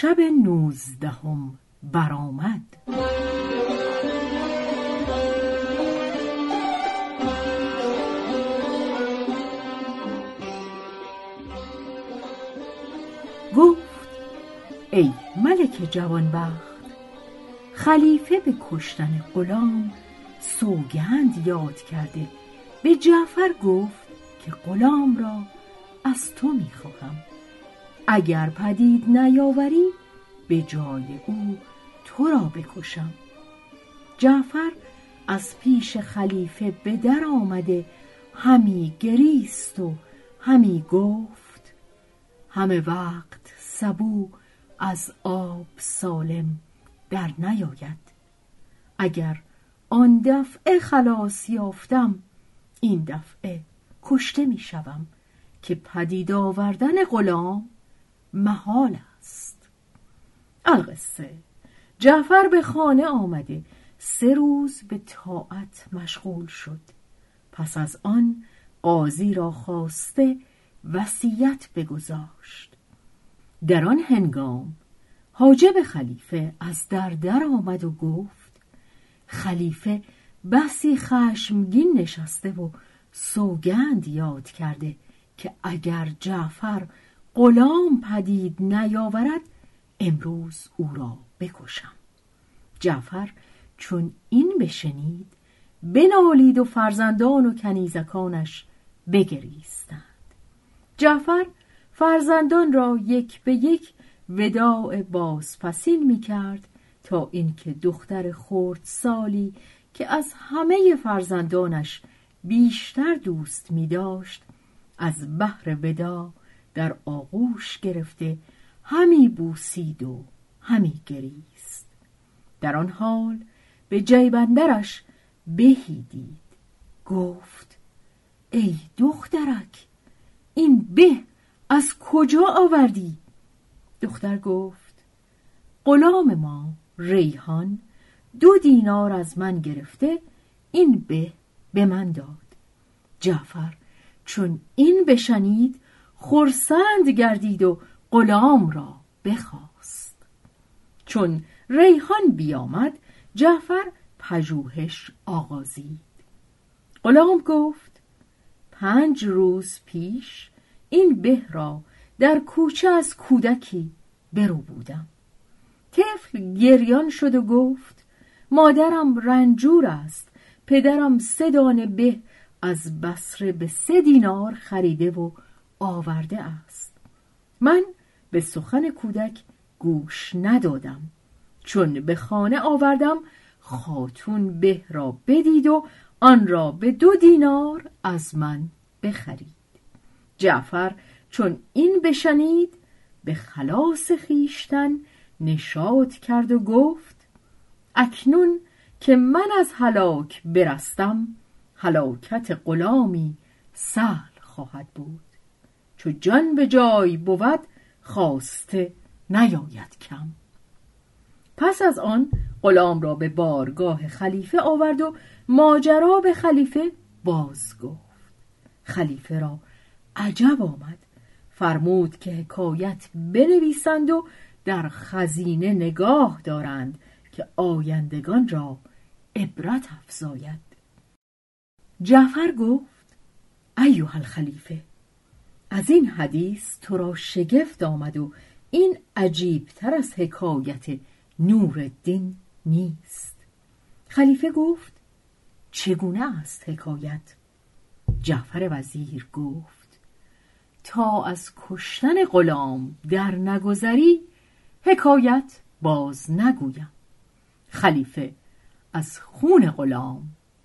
شب نوزدهم برآمد. گفت ای ملک جوانبخت خلیفه به کشتن غلام سوگند یاد کرده. به جعفر گفت که غلام را از تو می‌خواهم. اگر پدید نیاوری به جای او تو را بکشم. جعفر از پیش خلیفه به در آمده همی گریست و همی گفت همه وقت سبو از آب سالم در نیاید. اگر آن دفعه خلاص یافتم این دفعه کشته می شوم که پدید آوردن غلام محال است. القصه. جعفر به خانه آمده. سه روز به طاعت مشغول شد. پس از آن قاضی را خواسته وصیت بگذاشت. در آن هنگام حاجب خلیفه از در در آمد و گفت خلیفه بسی خشمگین نشسته و سوگند یاد کرده که اگر جعفر غلام پدید نیاورد امروز او را بکشم. جعفر چون این بشنید بنالید و فرزندان و کنیزکانش بگریستند. جعفر فرزندان را یک به یک وداع بازپسین می کرد تا اینکه دختر خورد سالی که از همه فرزندانش بیشتر دوست می داشت از بحر ودا در آغوش گرفته همی بوسید و همی گریست. در آن حال به جیبندرش بهی دید گفت ای دخترک این به از کجا آوردی؟ دختر گفت غلام ما ریحان دو دینار از من گرفته این به به من داد. جعفر چون این بشنید خرسند گردید و غلام را بخواست. چون ریحان بیامد جعفر پژوهش آغازید. غلام گفت پنج روز پیش این به را در کوچه از کودکی برو بودم. طفل گریان شد و گفت مادرم رنجور است پدرم سه دانه به از بسره به سه دینار خریده و آورده است. من به سخن کودک گوش ندادم. چون به خانه آوردم خاتون به را بدید و آن را به دو دینار از من بخرید. جعفر چون این بشنید به خلاص خیشتن نشاد کرد و گفت اکنون که من از هلاک برستم هلاکت غلامی سهل خواهد بود. چو جان به جای بود خواسته نیاید کم. پس از آن غلام را به بارگاه خلیفه آورد و ماجرا به خلیفه باز گفت خلیفه را عجب آمد. فرمود که حکایت بنویسند و در خزینه نگاه دارند که آیندگان را عبرت افزاید. جعفر گفت ایوه الخلیفه از این حدیث تو را شگفت آمد و این عجیبتر از حکایت نور الدین نیست. خلیفه گفت چگونه است حکایت؟ جعفر وزیر گفت تا از کشتن غلام در نگذری حکایت باز نگویم. خلیفه از خون غلام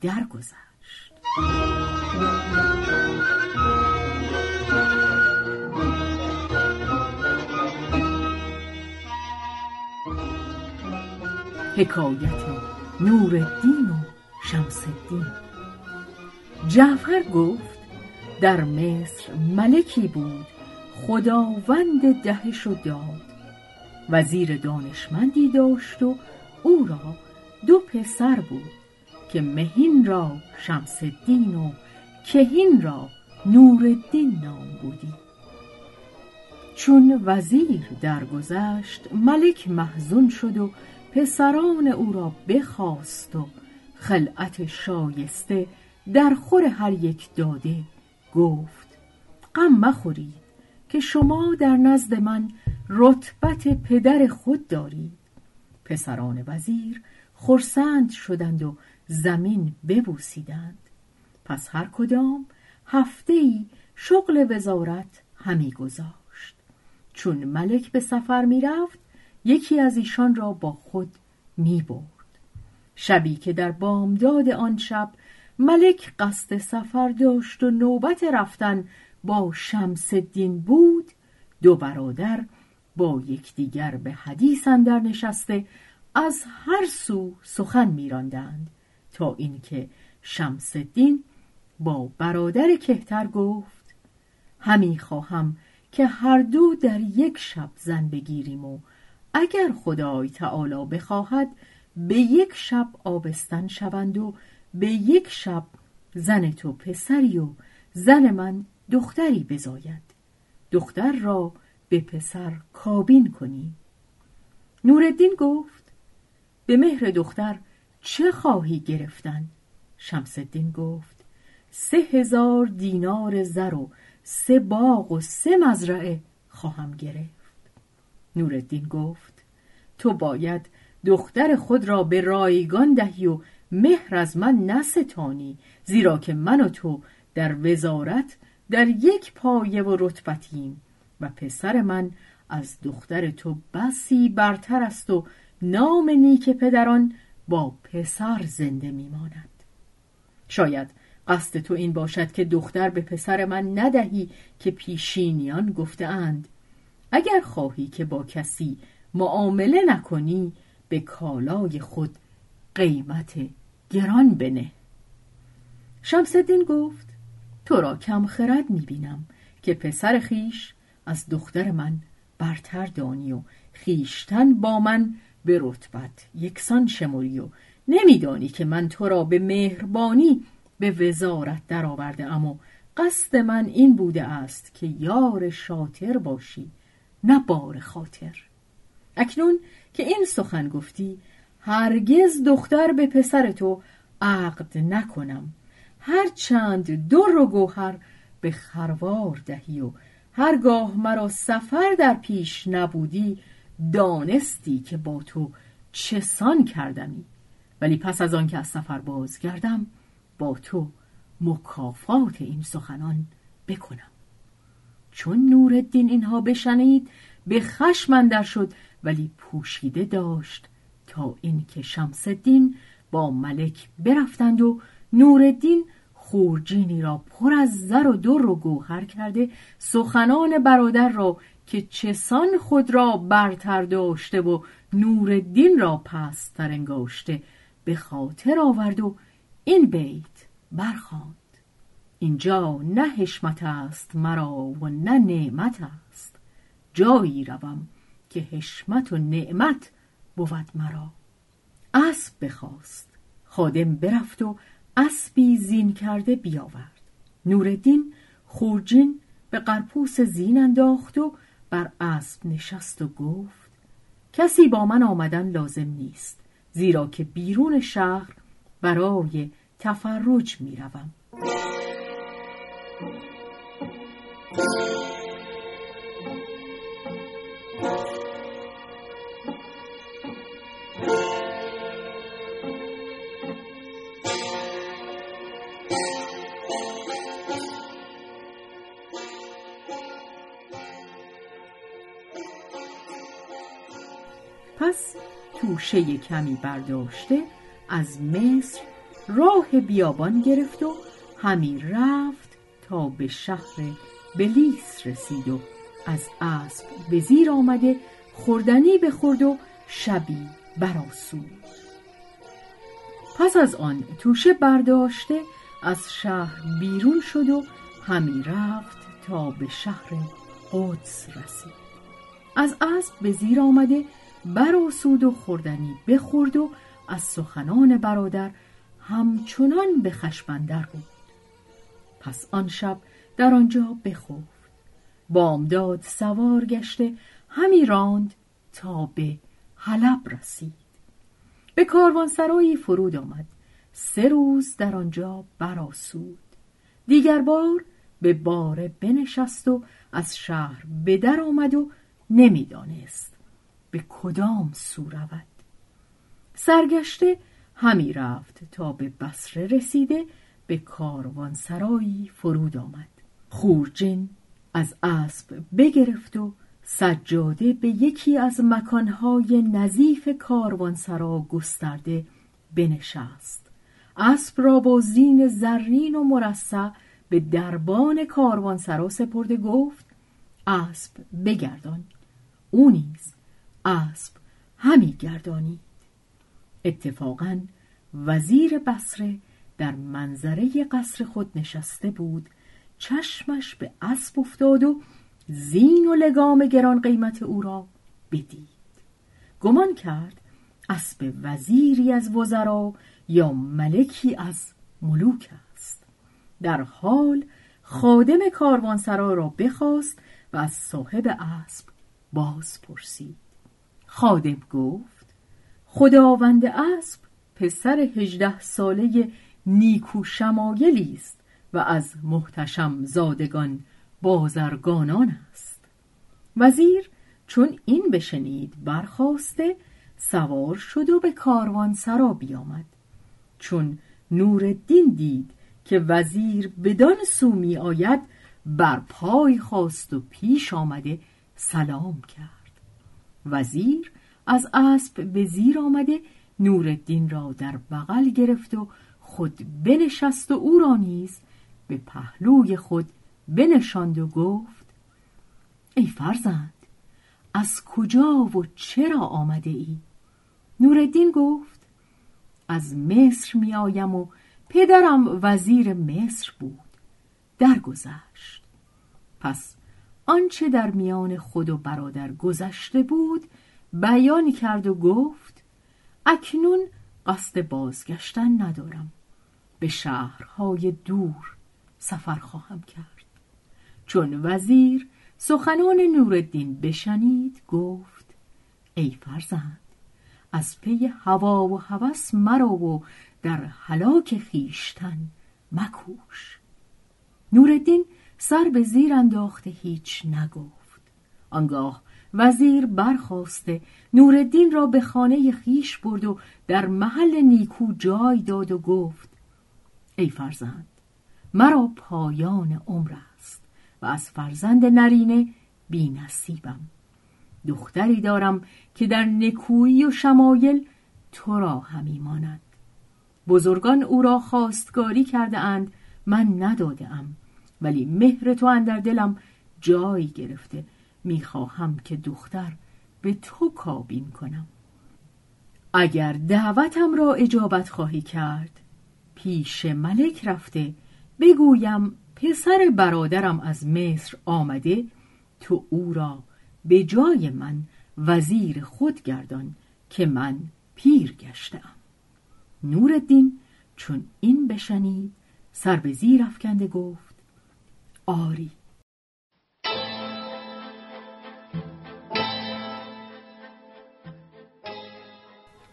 درگذشت. حکایت نور الدین و شمس الدین. جعفر گفت در مصر ملکی بود خداوند دهش و داد. وزیر دانشمندی داشت و او را دو پسر بود که مهین را شمس الدین و کهین را نور الدین نام بودی. چون وزیر درگذشت ملک محزون شد و پسران او را بخواست و خلعت شایسته در خور هر یک داده گفت غم مخورید که شما در نزد من رتبت پدر خود دارید. پسران وزیر خرسند شدند و زمین ببوسیدند. پس هر کدام هفته ای شغل وزارت همی گذاشت. چون ملک به سفر می‌رفت یکی از ایشان را با خود می برد. شبی که در بامداد آن شب ملک قصد سفر داشت و نوبت رفتن با شمس الدین بود دو برادر با یکدیگر به حدیث اندر نشسته از هر سو سخن میراندند تا اینکه شمس الدین با برادر کهتر گفت همی خواهم که هر دو در یک شب زن بگیریم و اگر خدای تعالی بخواهد به یک شب آبستن شوند و به یک شب زن تو پسری و زن من دختری بزاید. دختر را به پسر کابین کنی. نوردین گفت به مهر دختر چه خواهی گرفتن؟ شمسدین گفت سه هزار دینار زر و سه باغ و سه مزرعه خواهم گرفت. نوردین گفت تو باید دختر خود را به رایگان دهی و مهر از من نستانی زیرا که من و تو در وزارت در یک پایه و رتبتیم و پسر من از دختر تو بسی برتر است و نام نیک پدران با پسر زنده میماند. شاید قصد تو این باشد که دختر به پسر من ندهی که پیشینیان گفتهاند اگر خواهی که با کسی معامله نکنی به کالای خود قیمت گران بنه. شمسدین گفت تو را کم خرد می‌بینم که پسر خیش از دختر من برتر دانی و خیشتن با من به رتبت یکسان شمری و نمیدانی که من تو را به مهربانی به وزارت درآورده ام و قصد من این بوده است که یار شاطر باشی. نه بار خاطر. اکنون که این سخن گفتی هرگز دختر به پسر تو عقد نکنم. هر چند در و گوهر به خروار دهی و هرگاه مرا سفر در پیش نبودی دانستی که با تو چسان کردمی. ولی پس از آن که از سفر بازگردم با تو مکافات این سخنان بکنم. چون نورالدین اینها بشنید به خشم در شد ولی پوشیده داشت تا اینکه شمس الدین با ملک برفتند و نورالدین خورجینی را پر از زر و در و گوهر کرده سخنان برادر را که چسان خود را برتر داشته و نورالدین را پستر انگاشته به خاطر آورد و این بیت برخواند اینجا نه حشمت است مرا و نه نعمت است. جایی روم که حشمت و نعمت بود مرا. اسب بخواست. خادم برفت و اسبی زین کرده بیاورد. نوردین خورجین به قرپوس زین انداخت و بر اسب نشست و گفت کسی با من آمدن لازم نیست زیرا که بیرون شهر برای تفرج می روم. پس توشه کمی برداشته از مصر راه بیابان گرفت و همی رفت تا به شهر بلیس رسید و از اسب به زیر آمده خوردنی بخورد و شبی براسود پس از آن توشه برداشته از شهر بیرون شد و همی رفت تا به شهر قدس رسید. از اسب به زیر آمده براسود و خوردنی بخورد و از سخنان برادر همچنان به خشبندر بود. پس آن شب در آنجا بخفت. بامداد سوار گشته همی راند تا به حلب رسید. به کاروانسرایی فرود آمد. سه روز در آنجا براسود دیگر بار به باره بنشست و از شهر به در آمد و نمی‌دانست به کدام سو رود. سرگشته همی رفت تا به بسره رسیده به کاروانسرایی فرود آمد. خورجین از اسب بگرفت و سجاده به یکی از مکانهای نظیف کاروانسرا گسترده بنشست. اسب را با زین زرین و مرصع به دربان کاروانسرا سپرده گفت اسب بگردان. او نیز اسب همی گردانید اتفاقا وزیر بسره در منظره قصر خود نشسته بود چشمش به اسب افتاد و زین و لگام گران قیمت او را بدید. گمان کرد اسب وزیری از وزرا یا ملکی از ملوک است. در حال خادم کاروانسرا را بخواست و از صاحب اسب باز پرسید. خادم گفت خداوند اسب پسر هجده ساله نیکو شمایلی است. و از محتشم زادگان بازرگانان است. وزیر چون این بشنید برخواسته سوار شد و به کاروان سرا بیامد. چون نورالدین دید که وزیر بدان سو می آید بر پای خواست و پیش آمده سلام کرد. وزیر از اسب به زیر آمده نورالدین را در بغل گرفت و خود بنشست و او را نیز به پهلوی خود بنشاند و گفت ای فرزند از کجا و چرا آمده ای؟ نورالدین گفت از مصر می آیم و پدرم وزیر مصر بود درگذشت پس آنچه در میان خود و برادر گذشته بود بیان کرد و گفت اکنون قصد بازگشتن ندارم به شهرهای دور سفر خواهم کرد. چون وزیر سخنان نورالدین بشنید گفت ای فرزند از پی هوا و هوس مرا و در هلاک خیشتن مکوش. نورالدین سر به زیر انداخته هیچ نگفت. آنگاه وزیر برخواسته نورالدین را به خانه خیش برد و در محل نیکو جای داد و گفت ای فرزند مرا پایان عمر است و از فرزند نرینه بی نصیبم. دختری دارم که در نکویی و شمایل تو را همی ماند. بزرگان او را خواستگاری کرده اند من نداده ام. ولی مهر تو اندر دلم جایی گرفته. می‌خواهم که دختر به تو کابین کنم. اگر دعوتم را اجابت خواهی کرد پیش ملک رفته بگویم پسر برادرم از مصر آمده تو او را به جای من وزیر خود گردان که من پیر گشتم. نورالدین چون این بشنید سر به زیر افکنده گفت آری.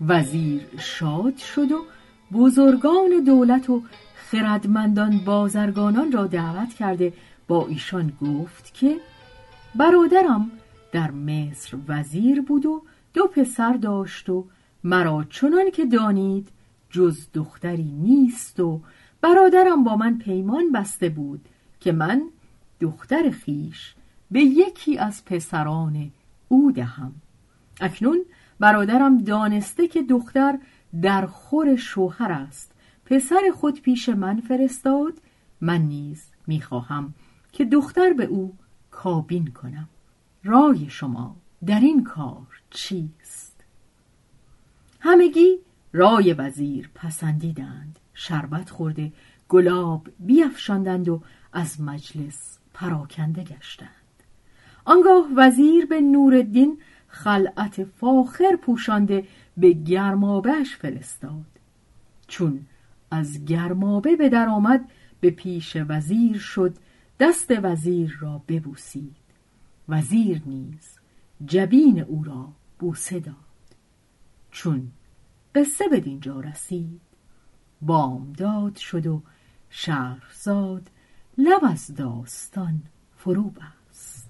وزیر شاد شد و بزرگان دولت و خردمندان بازرگانان را دعوت کرده با ایشان گفت که برادرم در مصر وزیر بود و دو پسر داشت و مرا چنان که دانید جز دختری نیست و برادرم با من پیمان بسته بود که من دختر خیش به یکی از پسران او دهم. اکنون برادرم دانسته که دختر در خور شوهر است. پسر خود پیش من فرستاد من نیز می‌خواهم که دختر به او کابین کنم. رای شما در این کار چیست؟ همگی رای وزیر پسندیدند. شربت خورده گلاب بیافشاندند و از مجلس پراکنده گشتند. آنگاه وزیر به نورالدین خلعت فاخر پوشانده به گرمابهش فرستاد. چون از گرمابه به در آمد به پیش وزیر شد دست وزیر را ببوسید. وزیر نیز جبین او را بوسه داد. چون قصه به دینجا رسید بامداد شد و شهرزاد لب از داستان فرو بست